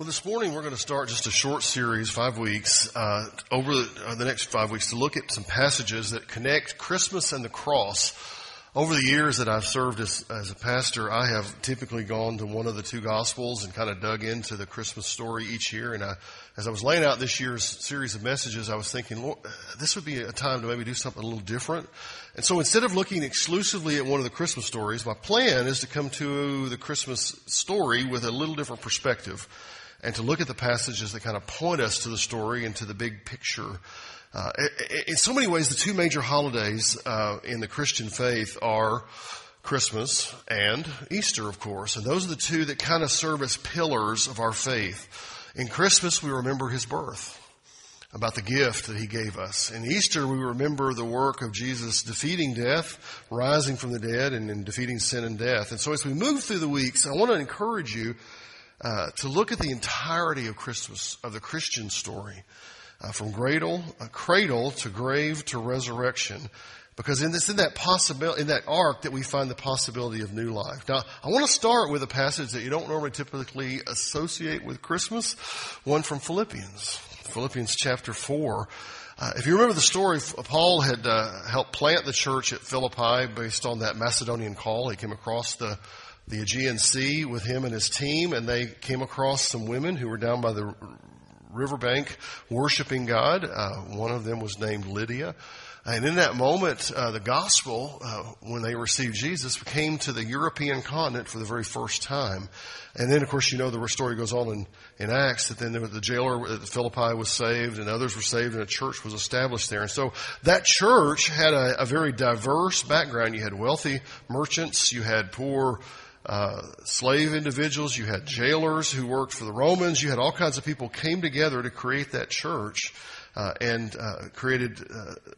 Well, this morning we're going to start just a short series, five weeks, uh, over the, uh, the, next five weeks to look at some passages that connect Christmas and the cross. Over the years that I've served as, as a pastor, I have typically gone to one of the two Gospels and kind of dug into the Christmas story each year. And I, as I was laying out this year's series of messages, I was thinking, Lord, this would be a time to maybe do something a little different. And so instead of looking exclusively at one of the Christmas stories, my plan is to come to the Christmas story with a little different perspective and to look at the passages that kind of point us to the story and to the big picture. Uh, in so many ways, the two major holidays uh, in the Christian faith are Christmas and Easter, of course, and those are the two that kind of serve as pillars of our faith. In Christmas, we remember His birth, about the gift that He gave us. In Easter, we remember the work of Jesus defeating death, rising from the dead, and, and defeating sin and death. And so, as we move through the weeks, I want to encourage you uh, to look at the entirety of Christmas, of the Christian story, uh, from cradle, uh, cradle to grave to resurrection, because in this, in that possibility, in that arc that we find the possibility of new life. Now, I want to start with a passage that you don't normally typically associate with Christmas, one from Philippians, Philippians chapter four. Uh, if you remember the story, Paul had uh, helped plant the church at Philippi based on that Macedonian call. He came across the the Aegean Sea with him and his team, and they came across some women who were down by the riverbank worshiping God. Uh, one of them was named Lydia. And in that moment, uh, the gospel, uh, when they received Jesus, came to the European continent for the very first time. And then, of course, you know the story goes on in, in Acts that then the jailer at Philippi was saved and others were saved and a church was established there. And so that church had a, a very diverse background. You had wealthy merchants, you had poor uh, slave individuals, you had jailers who worked for the Romans, you had all kinds of people came together to create that church. Uh, and uh, created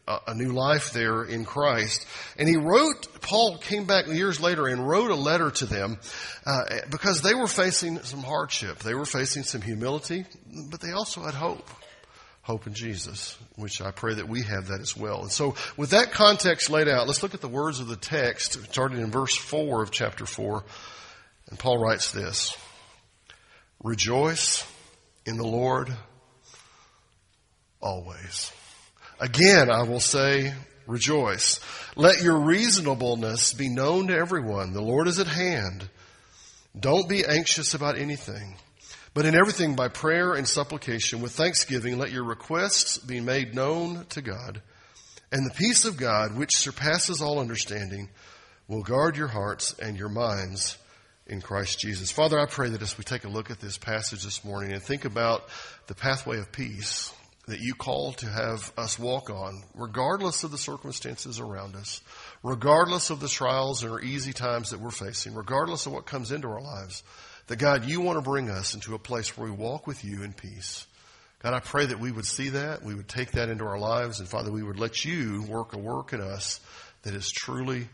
uh, a new life there in Christ. And he wrote, Paul came back years later and wrote a letter to them uh, because they were facing some hardship. They were facing some humility, but they also had hope hope in Jesus, which I pray that we have that as well. And so with that context laid out, let's look at the words of the text, starting in verse 4 of chapter 4. And Paul writes this, Rejoice in the Lord always. Again, I will say, rejoice. Let your reasonableness be known to everyone. The Lord is at hand. Don't be anxious about anything but in everything, by prayer and supplication, with thanksgiving, let your requests be made known to God. And the peace of God, which surpasses all understanding, will guard your hearts and your minds in Christ Jesus. Father, I pray that as we take a look at this passage this morning and think about the pathway of peace that you call to have us walk on, regardless of the circumstances around us, regardless of the trials or easy times that we're facing, regardless of what comes into our lives, that God, you want to bring us into a place where we walk with you in peace. God, I pray that we would see that, we would take that into our lives, and Father, we would let you work a work in us that is truly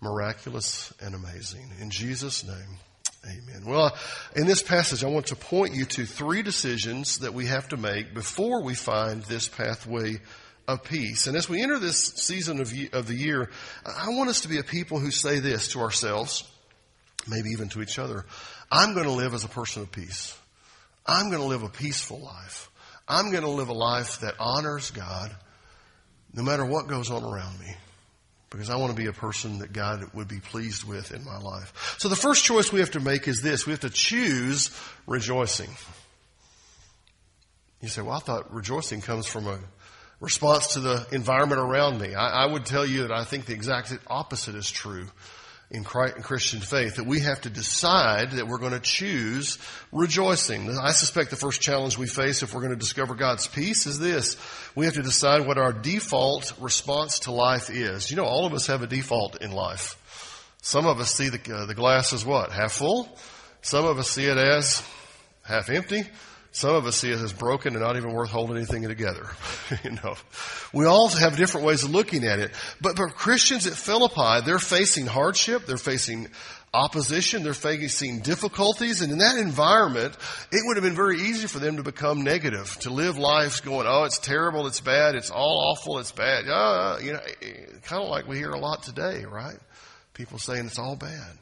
miraculous and amazing. In Jesus' name, amen. Well, uh, in this passage, I want to point you to three decisions that we have to make before we find this pathway of peace. And as we enter this season of, of the year, I want us to be a people who say this to ourselves, maybe even to each other. I'm going to live as a person of peace. I'm going to live a peaceful life. I'm going to live a life that honors God no matter what goes on around me. Because I want to be a person that God would be pleased with in my life. So the first choice we have to make is this. We have to choose rejoicing. You say, well, I thought rejoicing comes from a response to the environment around me. I, I would tell you that I think the exact opposite is true in Christian faith that we have to decide that we're going to choose rejoicing. I suspect the first challenge we face if we're going to discover God's peace is this. We have to decide what our default response to life is. You know, all of us have a default in life. Some of us see the, uh, the glass as what? Half full. Some of us see it as half empty. Some of us see it as broken and not even worth holding anything together. you know, we all have different ways of looking at it. But, but Christians at Philippi, they're facing hardship, they're facing opposition, they're facing difficulties, and in that environment, it would have been very easy for them to become negative, to live lives going, oh, it's terrible, it's bad, it's all awful, it's bad. Uh, you know, kind of like we hear a lot today, right? People saying it's all bad.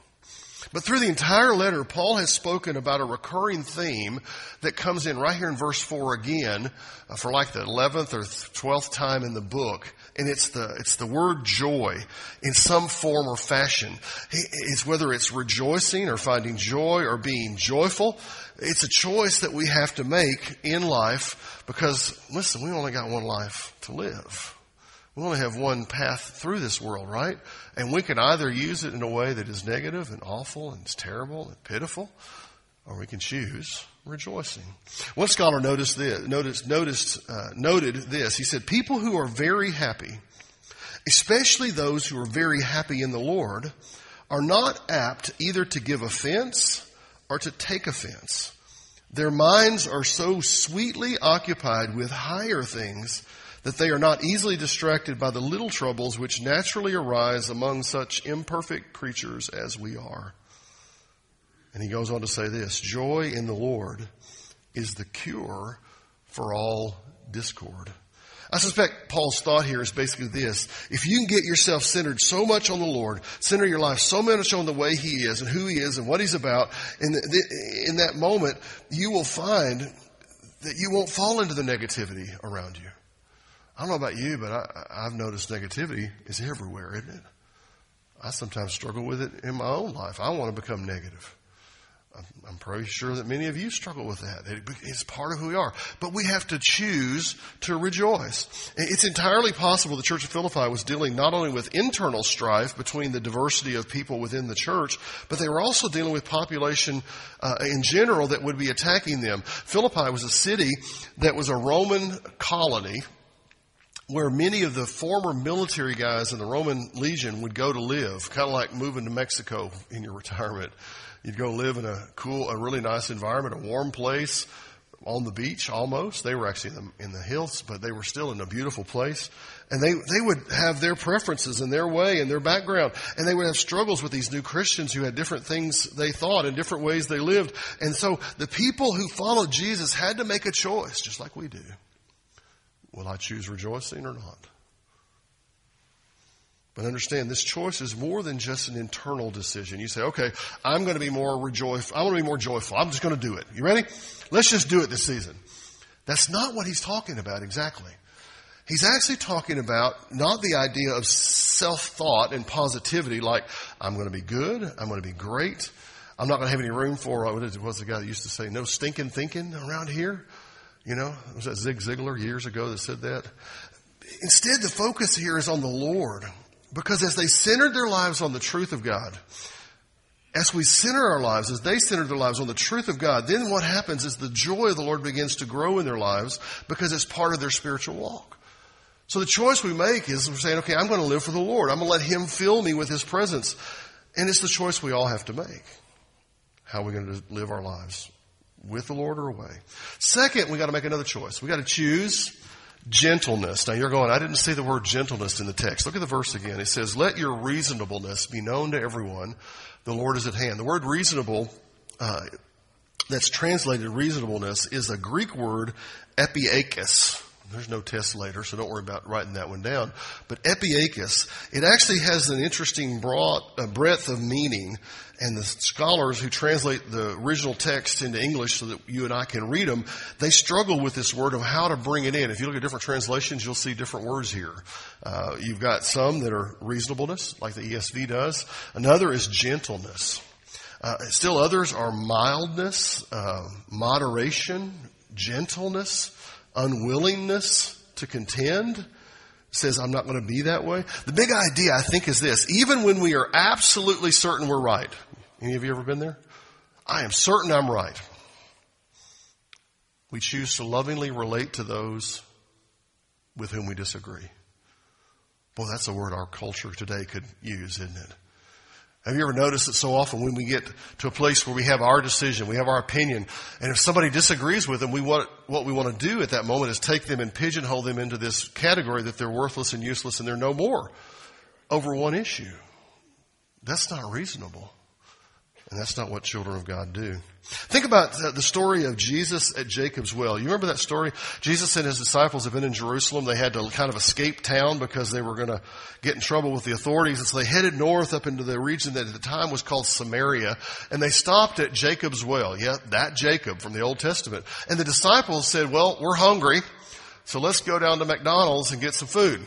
But through the entire letter, Paul has spoken about a recurring theme that comes in right here in verse 4 again uh, for like the 11th or 12th time in the book. And it's the, it's the word joy in some form or fashion. It's whether it's rejoicing or finding joy or being joyful. It's a choice that we have to make in life because, listen, we only got one life to live. We only have one path through this world, right? And we can either use it in a way that is negative and awful and terrible and pitiful, or we can choose rejoicing. One scholar noticed this, noticed, noticed, uh, noted this. He said, people who are very happy, especially those who are very happy in the Lord, are not apt either to give offense or to take offense. Their minds are so sweetly occupied with higher things that they are not easily distracted by the little troubles which naturally arise among such imperfect creatures as we are. And he goes on to say this joy in the Lord is the cure for all discord. I suspect Paul's thought here is basically this. If you can get yourself centered so much on the Lord, center your life so much on the way He is and who He is and what He's about, in, the, in that moment, you will find that you won't fall into the negativity around you. I don't know about you, but I, I've noticed negativity is everywhere, isn't it? I sometimes struggle with it in my own life. I want to become negative. I'm pretty sure that many of you struggle with that. It's part of who we are. But we have to choose to rejoice. It's entirely possible the Church of Philippi was dealing not only with internal strife between the diversity of people within the church, but they were also dealing with population uh, in general that would be attacking them. Philippi was a city that was a Roman colony where many of the former military guys in the Roman legion would go to live, kind of like moving to Mexico in your retirement. You'd go live in a cool, a really nice environment, a warm place on the beach almost. They were actually in the, in the hills, but they were still in a beautiful place. And they, they would have their preferences and their way and their background. And they would have struggles with these new Christians who had different things they thought and different ways they lived. And so the people who followed Jesus had to make a choice, just like we do. Will I choose rejoicing or not? But understand, this choice is more than just an internal decision. You say, okay, I'm going to be more rejoiceful. I want to be more joyful. I'm just going to do it. You ready? Let's just do it this season. That's not what he's talking about exactly. He's actually talking about not the idea of self-thought and positivity like, I'm going to be good. I'm going to be great. I'm not going to have any room for, what was the guy that used to say, no stinking thinking around here? You know, was that Zig Ziglar years ago that said that? Instead, the focus here is on the Lord. Because as they centered their lives on the truth of God, as we center our lives, as they center their lives on the truth of God, then what happens is the joy of the Lord begins to grow in their lives because it's part of their spiritual walk. So the choice we make is we're saying, okay, I'm going to live for the Lord. I'm going to let Him fill me with His presence. And it's the choice we all have to make. How are we going to live our lives? With the Lord or away. Second, we got to make another choice. We got to choose gentleness. Now you're going, I didn't see the word gentleness in the text. Look at the verse again. It says, let your reasonableness be known to everyone. The Lord is at hand. The word reasonable, uh, that's translated reasonableness is a Greek word, epieikes. There's no test later, so don't worry about writing that one down. But epieikes, it actually has an interesting broad, uh, breadth of meaning and the scholars who translate the original text into English so that you and I can read them, they struggle with this word of how to bring it in. If you look at different translations, you'll see different words here. Uh, you've got some that are reasonableness, like the ESV does. Another is gentleness. Uh, still others are mildness, uh, moderation, gentleness, unwillingness to contend says, I'm not going to be that way. The big idea, I think, is this. Even when we are absolutely certain we're right, any of you ever been there? I am certain I'm right. We choose to lovingly relate to those with whom we disagree. Boy, that's a word our culture today could use, isn't it? Have you ever noticed that so often when we get to a place where we have our decision, we have our opinion, and if somebody disagrees with them, we want, what we want to do at that moment is take them and pigeonhole them into this category that they're worthless and useless and they're no more over one issue. That's not reasonable. And that's not what children of God do. Think about the story of Jesus at Jacob's well. You remember that story? Jesus and his disciples have been in Jerusalem. They had to kind of escape town because they were going to get in trouble with the authorities. And so they headed north up into the region that at the time was called Samaria. And they stopped at Jacob's well. Yeah, that Jacob from the Old Testament. And the disciples said, well, we're hungry. So let's go down to McDonald's and get some food.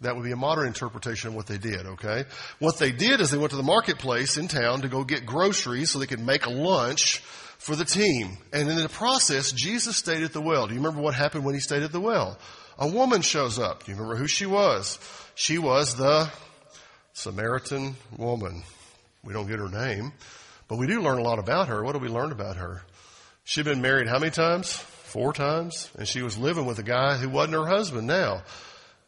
That would be a modern interpretation of what they did, okay? What they did is they went to the marketplace in town to go get groceries so they could make a lunch for the team. And in the process, Jesus stayed at the well. Do you remember what happened when he stayed at the well? A woman shows up. Do you remember who she was? She was the Samaritan woman. We don't get her name, but we do learn a lot about her. What do we learn about her? She'd been married how many times? Four times. And she was living with a guy who wasn't her husband now.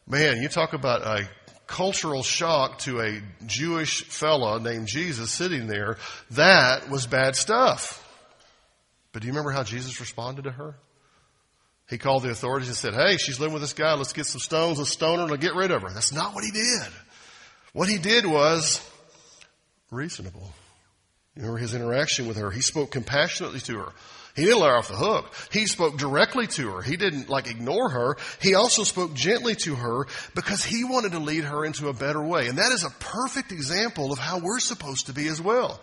Man, you talk about a cultural shock to a Jewish fella named Jesus sitting there. That was bad stuff. But do you remember how Jesus responded to her? He called the authorities and said, Hey, she's living with this guy. Let's get some stones. Let's stone her and get rid of her. That's not what he did. What he did was reasonable. You remember his interaction with her? He spoke compassionately to her. He didn't let her off the hook. He spoke directly to her. He didn't like ignore her. He also spoke gently to her because he wanted to lead her into a better way. And that is a perfect example of how we're supposed to be as well.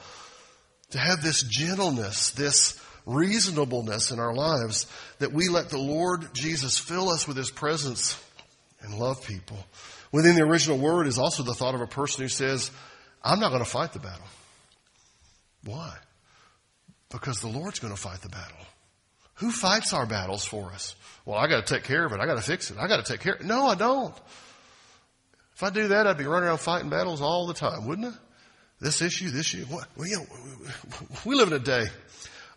To have this gentleness, this reasonableness in our lives that we let the Lord Jesus fill us with his presence and love people. Within the original word is also the thought of a person who says, I'm not going to fight the battle. Why? Because the Lord's going to fight the battle. Who fights our battles for us? Well, I got to take care of it. I got to fix it. I got to take care of it. No, I don't. If I do that, I'd be running around fighting battles all the time, wouldn't I? This issue, this issue. What? Well, you know, we live in a day.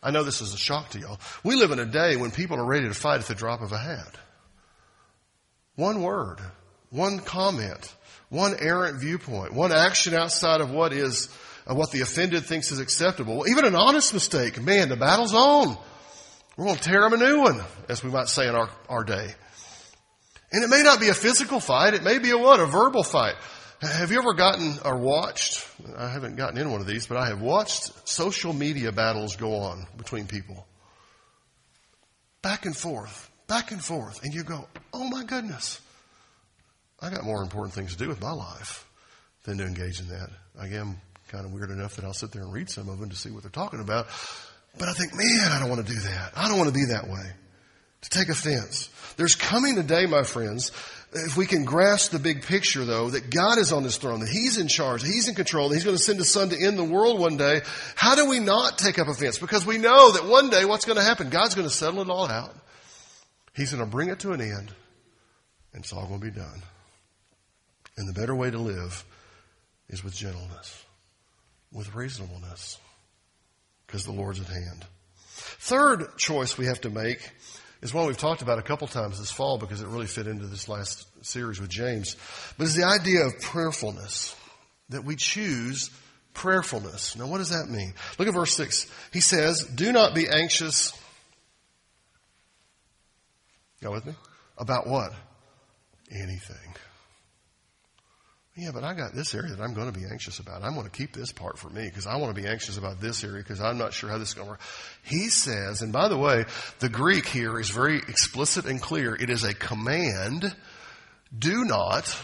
I know this is a shock to y'all. We live in a day when people are ready to fight at the drop of a hat. One word, one comment, one errant viewpoint, one action outside of what is of what the offended thinks is acceptable. Even an honest mistake, man, the battle's on. We're going to tear them a new one, as we might say in our, our day. And it may not be a physical fight. It may be a what? A verbal fight. Have you ever gotten or watched, I haven't gotten in one of these, but I have watched social media battles go on between people. Back and forth, back and forth. And you go, oh my goodness. I got more important things to do with my life than to engage in that. Am kind of weird enough that I'll sit there and read some of them to see what they're talking about. But I think, man, I don't want to do that. I don't want to be that way. To take offense. There's coming a day, my friends, if we can grasp the big picture though, that God is on his throne, that he's in charge, he's in control, he's going to send his son to end the world one day, how do we not take up offense? Because we know that one day what's going to happen? God's going to settle it all out. He's going to bring it to an end, and it's all going to be done. And the better way to live is with gentleness with reasonableness because the Lord's at hand. Third choice we have to make is one we've talked about a couple times this fall because it really fit into this last series with James, but is the idea of prayerfulness, that we choose prayerfulness. Now what does that mean? Look at verse 6. He says, do not be anxious. Go with me? About what? Anything. Yeah, but I got this area that I'm going to be anxious about. I'm going to keep this part for me because I want to be anxious about this area because I'm not sure how this is going to work. He says, and by the way, the Greek here is very explicit and clear. It is a command. Do not.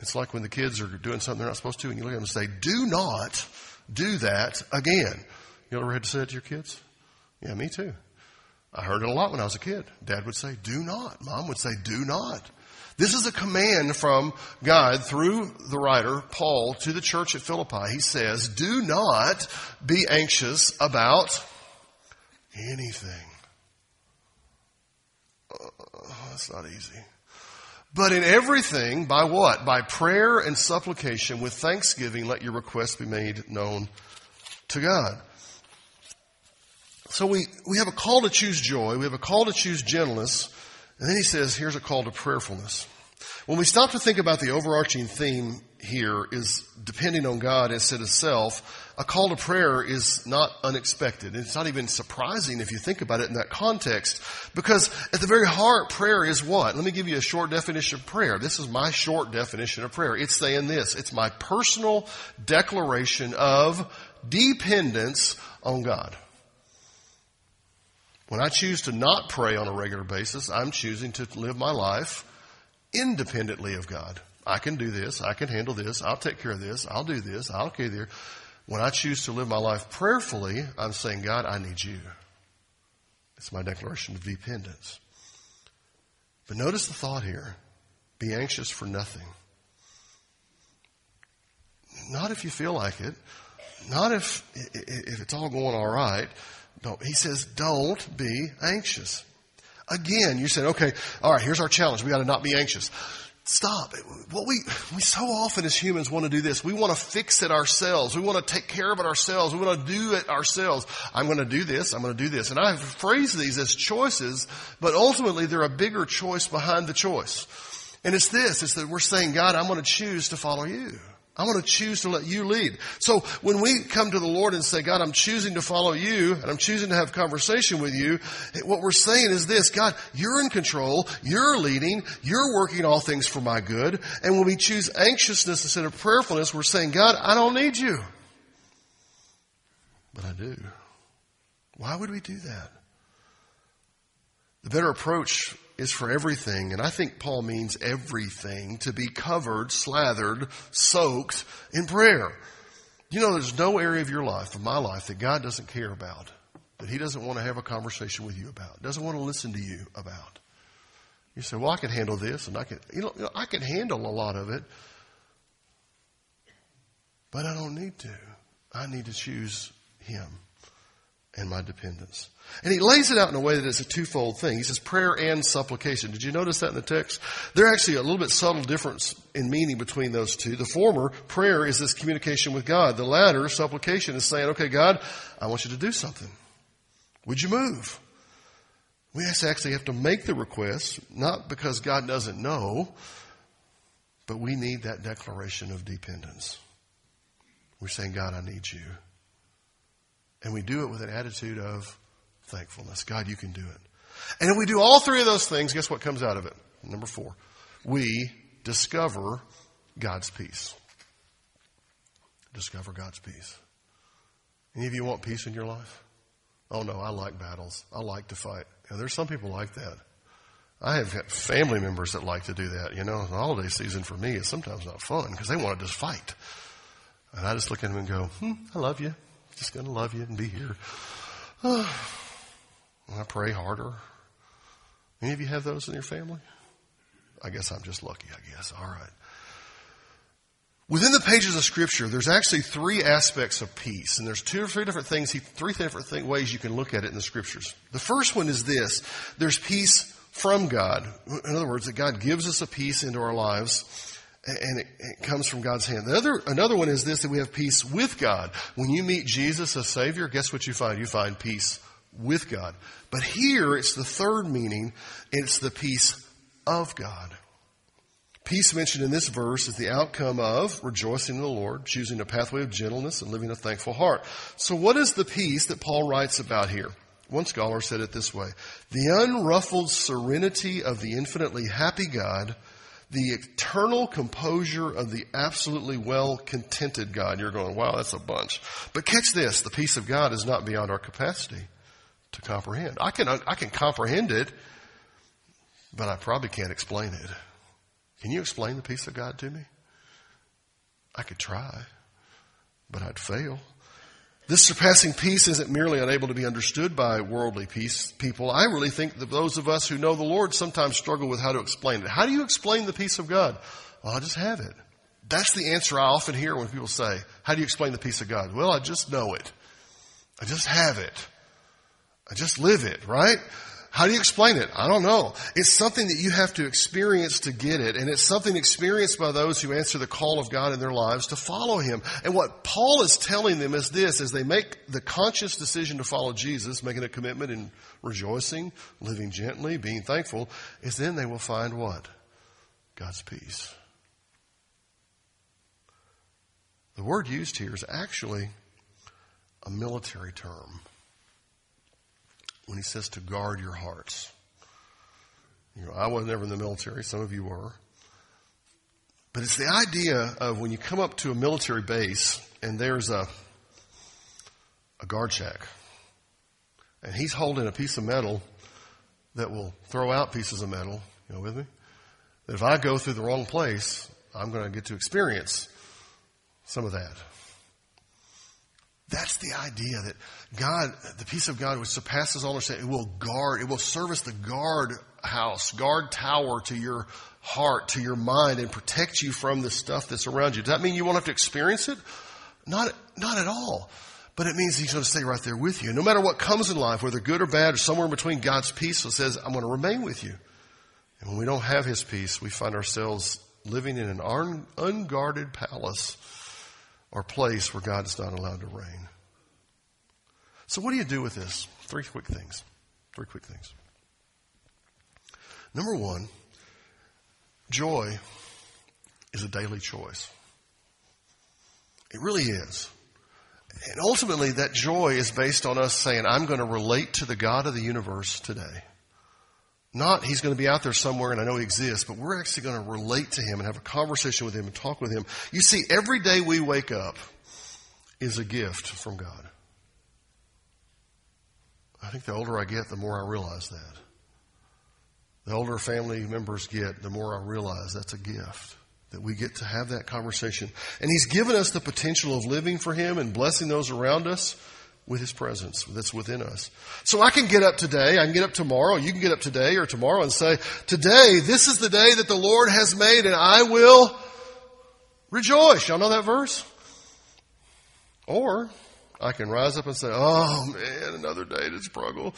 It's like when the kids are doing something they're not supposed to and you look at them and say, do not do that again. You ever had to say that to your kids? Yeah, me too. I heard it a lot when I was a kid. Dad would say, do not. Mom would say, do not. This is a command from God through the writer, Paul, to the church at Philippi. He says, do not be anxious about anything. Uh, that's not easy. But in everything, by what? By prayer and supplication with thanksgiving, let your requests be made known to God. So we, we have a call to choose joy. We have a call to choose gentleness. And then he says, here's a call to prayerfulness. When we stop to think about the overarching theme here is depending on God instead of self, a call to prayer is not unexpected. It's not even surprising if you think about it in that context. Because at the very heart, prayer is what? Let me give you a short definition of prayer. This is my short definition of prayer. It's saying this. It's my personal declaration of dependence on God. When I choose to not pray on a regular basis, I'm choosing to live my life independently of God. I can do this. I can handle this. I'll take care of this. I'll do this. I'll care there. When I choose to live my life prayerfully, I'm saying, God, I need you. It's my declaration of dependence. But notice the thought here. Be anxious for nothing. Not if you feel like it. Not if, if it's all going all right. Don't. He says, don't be anxious. Again, you said, okay, all right, here's our challenge. We got to not be anxious. Stop. What we, we so often as humans want to do this. We want to fix it ourselves. We want to take care of it ourselves. We want to do it ourselves. I'm going to do this. I'm going to do this. And I phrase these as choices, but ultimately they're a bigger choice behind the choice. And it's this, it's that we're saying, God, I'm going to choose to follow you. I want to choose to let you lead. So when we come to the Lord and say, God, I'm choosing to follow you and I'm choosing to have conversation with you, what we're saying is this, God, you're in control, you're leading, you're working all things for my good. And when we choose anxiousness instead of prayerfulness, we're saying, God, I don't need you. But I do. Why would we do that? The better approach is for everything, and I think Paul means everything, to be covered, slathered, soaked in prayer. You know, there's no area of your life, of my life, that God doesn't care about, that He doesn't want to have a conversation with you about, doesn't want to listen to you about. You say, well, I can handle this, and I can, you know, I can handle a lot of it, but I don't need to. I need to choose Him and my dependence. And he lays it out in a way that it's a twofold thing. He says prayer and supplication. Did you notice that in the text? There's actually a little bit subtle difference in meaning between those two. The former, prayer, is this communication with God. The latter, supplication, is saying, okay, God, I want you to do something. Would you move? We actually have to make the request, not because God doesn't know, but we need that declaration of dependence. We're saying, God, I need you. And we do it with an attitude of thankfulness. God, you can do it. And if we do all three of those things, guess what comes out of it? Number four, we discover God's peace. Discover God's peace. Any of you want peace in your life? Oh no, I like battles. I like to fight. There's some people like that. I have family members that like to do that. You know, the holiday season for me is sometimes not fun because they want to just fight. And I just look at them and go, hmm, I love you. Just going to love you and be here. I pray harder. Any of you have those in your family? I guess I'm just lucky, I guess. All right. Within the pages of Scripture, there's actually three aspects of peace, and there's two or three different things, three different ways you can look at it in the Scriptures. The first one is this: there's peace from God. In other words, that God gives us a peace into our lives, and it, it, comes from God's hand. The other, another one is this: that we have peace with God. When you meet Jesus as Savior, guess what you find? You find peace with God. But here it's the third meaning, it's the peace of God. Peace mentioned in this verse is the outcome of rejoicing in the Lord, choosing a pathway of gentleness and living a thankful heart. So what is the peace that Paul writes about here? One scholar said it this way. The unruffled serenity of the infinitely happy God, the eternal composure of the absolutely well contented God. You're going, wow, that's a bunch. But catch this, the peace of God is not beyond our capacity to comprehend. I can, I can comprehend it, but I probably can't explain it. Can you explain the peace of God to me? I could try, but I'd fail. This surpassing peace isn't merely unable to be understood by worldly peace people. I really think that those of us who know the Lord sometimes struggle with how to explain it. How do you explain the peace of God? Well, I just have it. That's the answer I often hear when people say, how do you explain the peace of God? Well, I just know it. I just have it. I just live it, right? How do you explain it? I don't know. It's something that you have to experience to get it, and it's something experienced by those who answer the call of God in their lives to follow Him. And what Paul is telling them is this, as they make the conscious decision to follow Jesus, making a commitment in rejoicing, living gently, being thankful, is then they will find what? God's peace. The word used here is actually a military term when he says to guard your hearts. You know, I was never in the military, some of you were. But it's the idea of when you come up to a military base and there's a a guard shack. And he's holding a piece of metal that will throw out pieces of metal. You know with me? That if I go through the wrong place, I'm going to get to experience some of that. That's the idea that God, the peace of God which surpasses all understanding, it will guard, it will serve as the guard house, guard tower to your heart, to your mind, and protect you from the stuff that's around you. Does that mean you won't have to experience it? Not, not at all. But it means He's going to stay right there with you. No matter what comes in life, whether good or bad or somewhere in between, God's peace says, I'm going to remain with you. And when we don't have His peace, we find ourselves living in an un- unguarded palace or place where God is not allowed to reign. So, what do you do with this? Three quick things. Three quick things. Number one, joy is a daily choice. It really is. And ultimately, that joy is based on us saying, I'm going to relate to the God of the universe today. Not he's going to be out there somewhere and I know he exists, but we're actually going to relate to him and have a conversation with him and talk with him. You see, every day we wake up is a gift from God. I think the older I get, the more I realize that. The older family members get, the more I realize that's a gift. That we get to have that conversation. And He's given us the potential of living for Him and blessing those around us with His presence that's within us. So I can get up today, I can get up tomorrow, you can get up today or tomorrow and say, Today, this is the day that the Lord has made and I will rejoice. Y'all know that verse? Or I can rise up and say, Oh man, another day to struggle.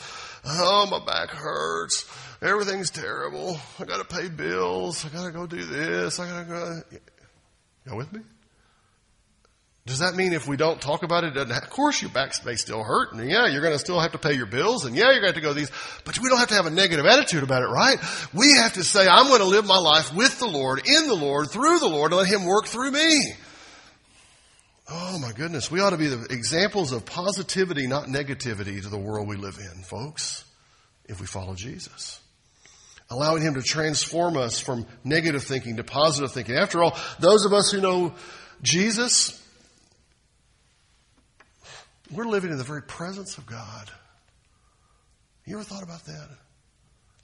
Oh, my back hurts. Everything's terrible. I gotta pay bills. I gotta go do this. I gotta go. Y'all with me? Does that mean if we don't talk about it, it of course your back may still hurt, and yeah, you're going to still have to pay your bills, and yeah, you're going to have to go these, but we don't have to have a negative attitude about it, right? We have to say, I'm going to live my life with the Lord, in the Lord, through the Lord, and let Him work through me. Oh my goodness, we ought to be the examples of positivity, not negativity to the world we live in, folks, if we follow Jesus. Allowing Him to transform us from negative thinking to positive thinking. After all, those of us who know Jesus, we're living in the very presence of God. You ever thought about that?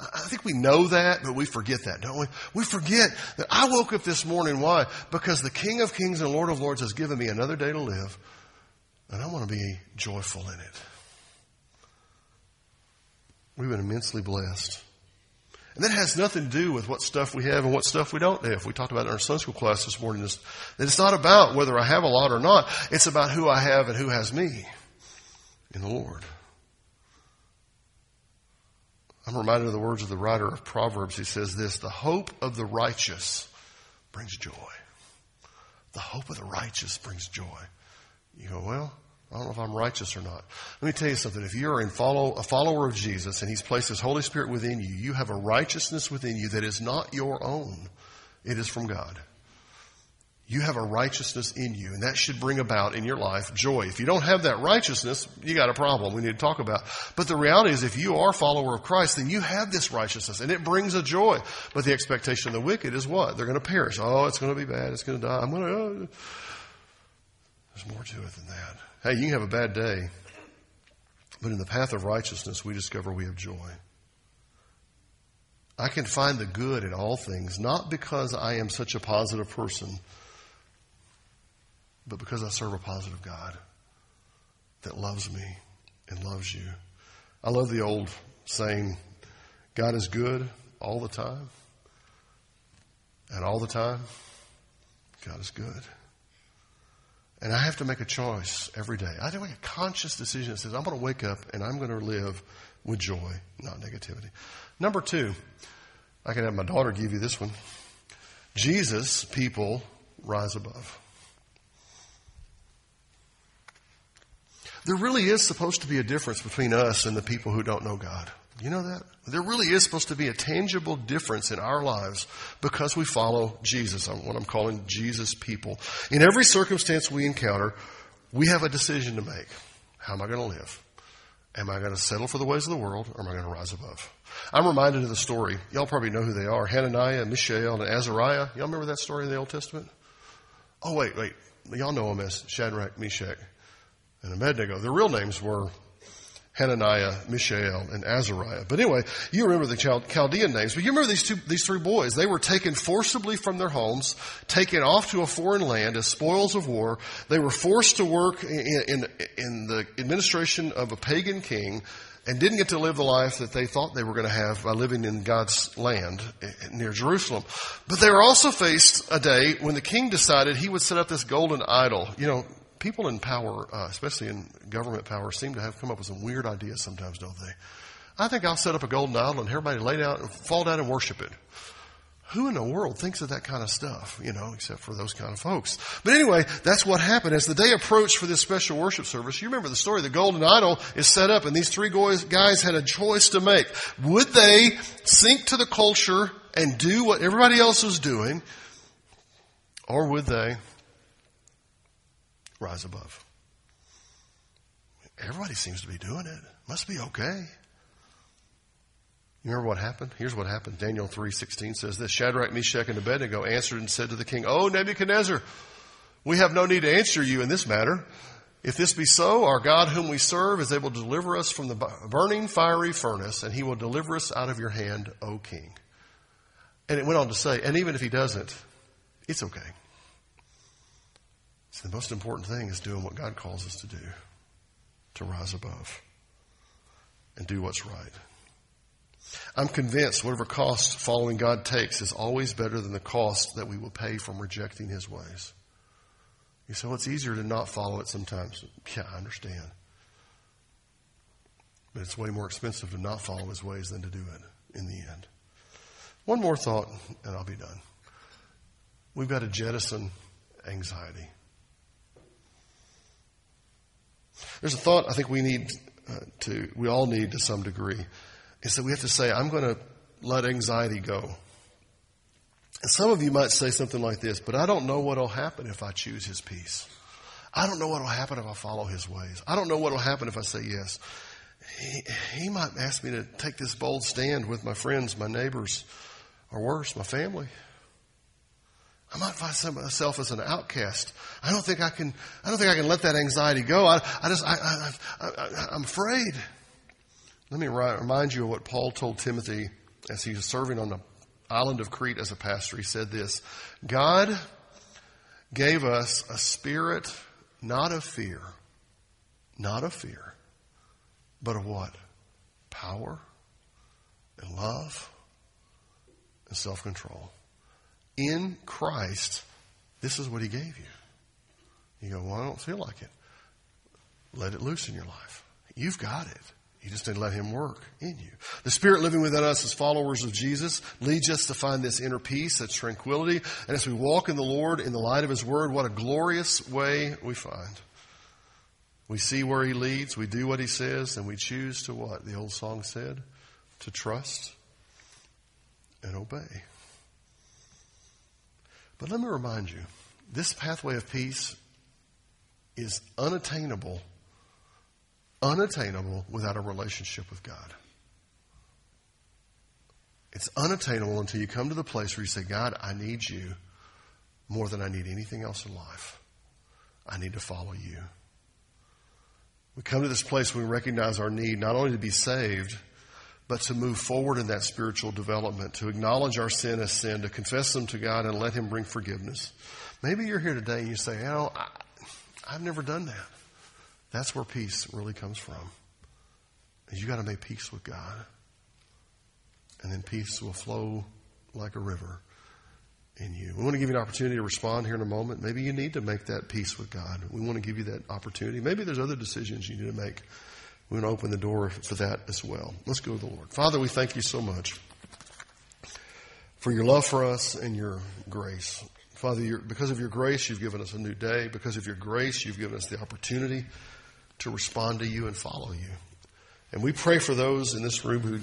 I think we know that, but we forget that, don't we? We forget that I woke up this morning. Why? Because the King of Kings and Lord of Lords has given me another day to live, and I want to be joyful in it. We've been immensely blessed. And that has nothing to do with what stuff we have and what stuff we don't have. We talked about in our Sunday school class this morning. That it's not about whether I have a lot or not. It's about who I have and who has me in the Lord. I'm reminded of the words of the writer of Proverbs. He says this The hope of the righteous brings joy. The hope of the righteous brings joy. You go, well, I don't know if I'm righteous or not. Let me tell you something. If you're follow, a follower of Jesus and He's placed His Holy Spirit within you, you have a righteousness within you that is not your own. It is from God. You have a righteousness in you, and that should bring about in your life joy. If you don't have that righteousness, you got a problem we need to talk about. But the reality is, if you are a follower of Christ, then you have this righteousness, and it brings a joy. But the expectation of the wicked is what? They're going to perish. Oh, it's going to be bad. It's going to die. I'm going to. Oh. There's more to it than that. Hey, you can have a bad day, but in the path of righteousness, we discover we have joy. I can find the good in all things, not because I am such a positive person but because I serve a positive God that loves me and loves you. I love the old saying, God is good all the time. And all the time, God is good. And I have to make a choice every day. I have to make a conscious decision that says, I'm going to wake up and I'm going to live with joy, not negativity. Number two, I can have my daughter give you this one. Jesus, people rise above. There really is supposed to be a difference between us and the people who don't know God. You know that? There really is supposed to be a tangible difference in our lives because we follow Jesus, what I'm calling Jesus people. In every circumstance we encounter, we have a decision to make. How am I going to live? Am I going to settle for the ways of the world or am I going to rise above? I'm reminded of the story. Y'all probably know who they are. Hananiah, Mishael, and Azariah. Y'all remember that story in the Old Testament? Oh, wait, wait. Y'all know them as Shadrach, Meshach, and Abednego. Their real names were Hananiah, Mishael, and Azariah. But anyway, you remember the Chaldean names, but you remember these two, these three boys. They were taken forcibly from their homes, taken off to a foreign land as spoils of war. They were forced to work in, in, in the administration of a pagan king and didn't get to live the life that they thought they were going to have by living in God's land near Jerusalem. But they were also faced a day when the king decided he would set up this golden idol. You know, people in power, uh, especially in government power, seem to have come up with some weird ideas sometimes, don't they? I think I'll set up a golden idol and everybody lay down and fall down and worship it. Who in the world thinks of that kind of stuff, you know, except for those kind of folks? But anyway, that's what happened. As the day approached for this special worship service, you remember the story, the golden idol is set up and these three guys had a choice to make. Would they sink to the culture and do what everybody else was doing, or would they rise above. Everybody seems to be doing it. Must be okay. You remember what happened? Here's what happened. Daniel 3.16 says this, Shadrach, Meshach, and Abednego answered and said to the king, Oh, Nebuchadnezzar, we have no need to answer you in this matter. If this be so, our God whom we serve is able to deliver us from the burning fiery furnace, and he will deliver us out of your hand, O king. And it went on to say, and even if he doesn't, it's okay. The most important thing is doing what God calls us to do, to rise above and do what's right. I'm convinced whatever cost following God takes is always better than the cost that we will pay from rejecting His ways. You say, well, it's easier to not follow it sometimes. Yeah, I understand. But it's way more expensive to not follow His ways than to do it in the end. One more thought, and I'll be done. We've got to jettison anxiety. There's a thought I think we need uh, to, we all need to some degree, is that we have to say, I'm going to let anxiety go. And some of you might say something like this, but I don't know what will happen if I choose his peace. I don't know what will happen if I follow his ways. I don't know what will happen if I say yes. He, he might ask me to take this bold stand with my friends, my neighbors, or worse, my family. I might find myself as an outcast. I don't think I can, I don't think I can let that anxiety go. I, I just, I, I, I'm afraid. Let me remind you of what Paul told Timothy as he was serving on the island of Crete as a pastor. He said this, God gave us a spirit not of fear, not of fear, but of what? Power and love and self-control in Christ, this is what He gave you. You go, well, I don't feel like it. Let it loose in your life. You've got it. You just need to let Him work in you. The Spirit living within us as followers of Jesus leads us to find this inner peace, that tranquility. And as we walk in the Lord in the light of His Word, what a glorious way we find. We see where He leads, we do what He says, and we choose to what? The old song said? To trust and obey. But let me remind you this pathway of peace is unattainable, unattainable without a relationship with God. It's unattainable until you come to the place where you say, God, I need you more than I need anything else in life. I need to follow you. We come to this place where we recognize our need not only to be saved, but to move forward in that spiritual development, to acknowledge our sin as sin, to confess them to God and let Him bring forgiveness. Maybe you're here today and you say, you know, I, I've never done that. That's where peace really comes from. You got to make peace with God. And then peace will flow like a river in you. We want to give you an opportunity to respond here in a moment. Maybe you need to make that peace with God. We want to give you that opportunity. Maybe there's other decisions you need to make we want to open the door for that as well. Let's go to the Lord. Father, we thank you so much for your love for us and your grace. Father, because of your grace, you've given us a new day. Because of your grace, you've given us the opportunity to respond to you and follow you. And we pray for those in this room who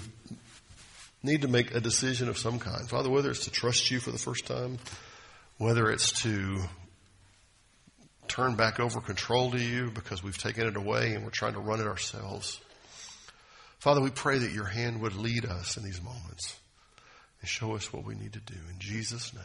need to make a decision of some kind. Father, whether it's to trust you for the first time, whether it's to turn back over control to you because we've taken it away and we're trying to run it ourselves. Father, we pray that your hand would lead us in these moments and show us what we need to do. In Jesus' name,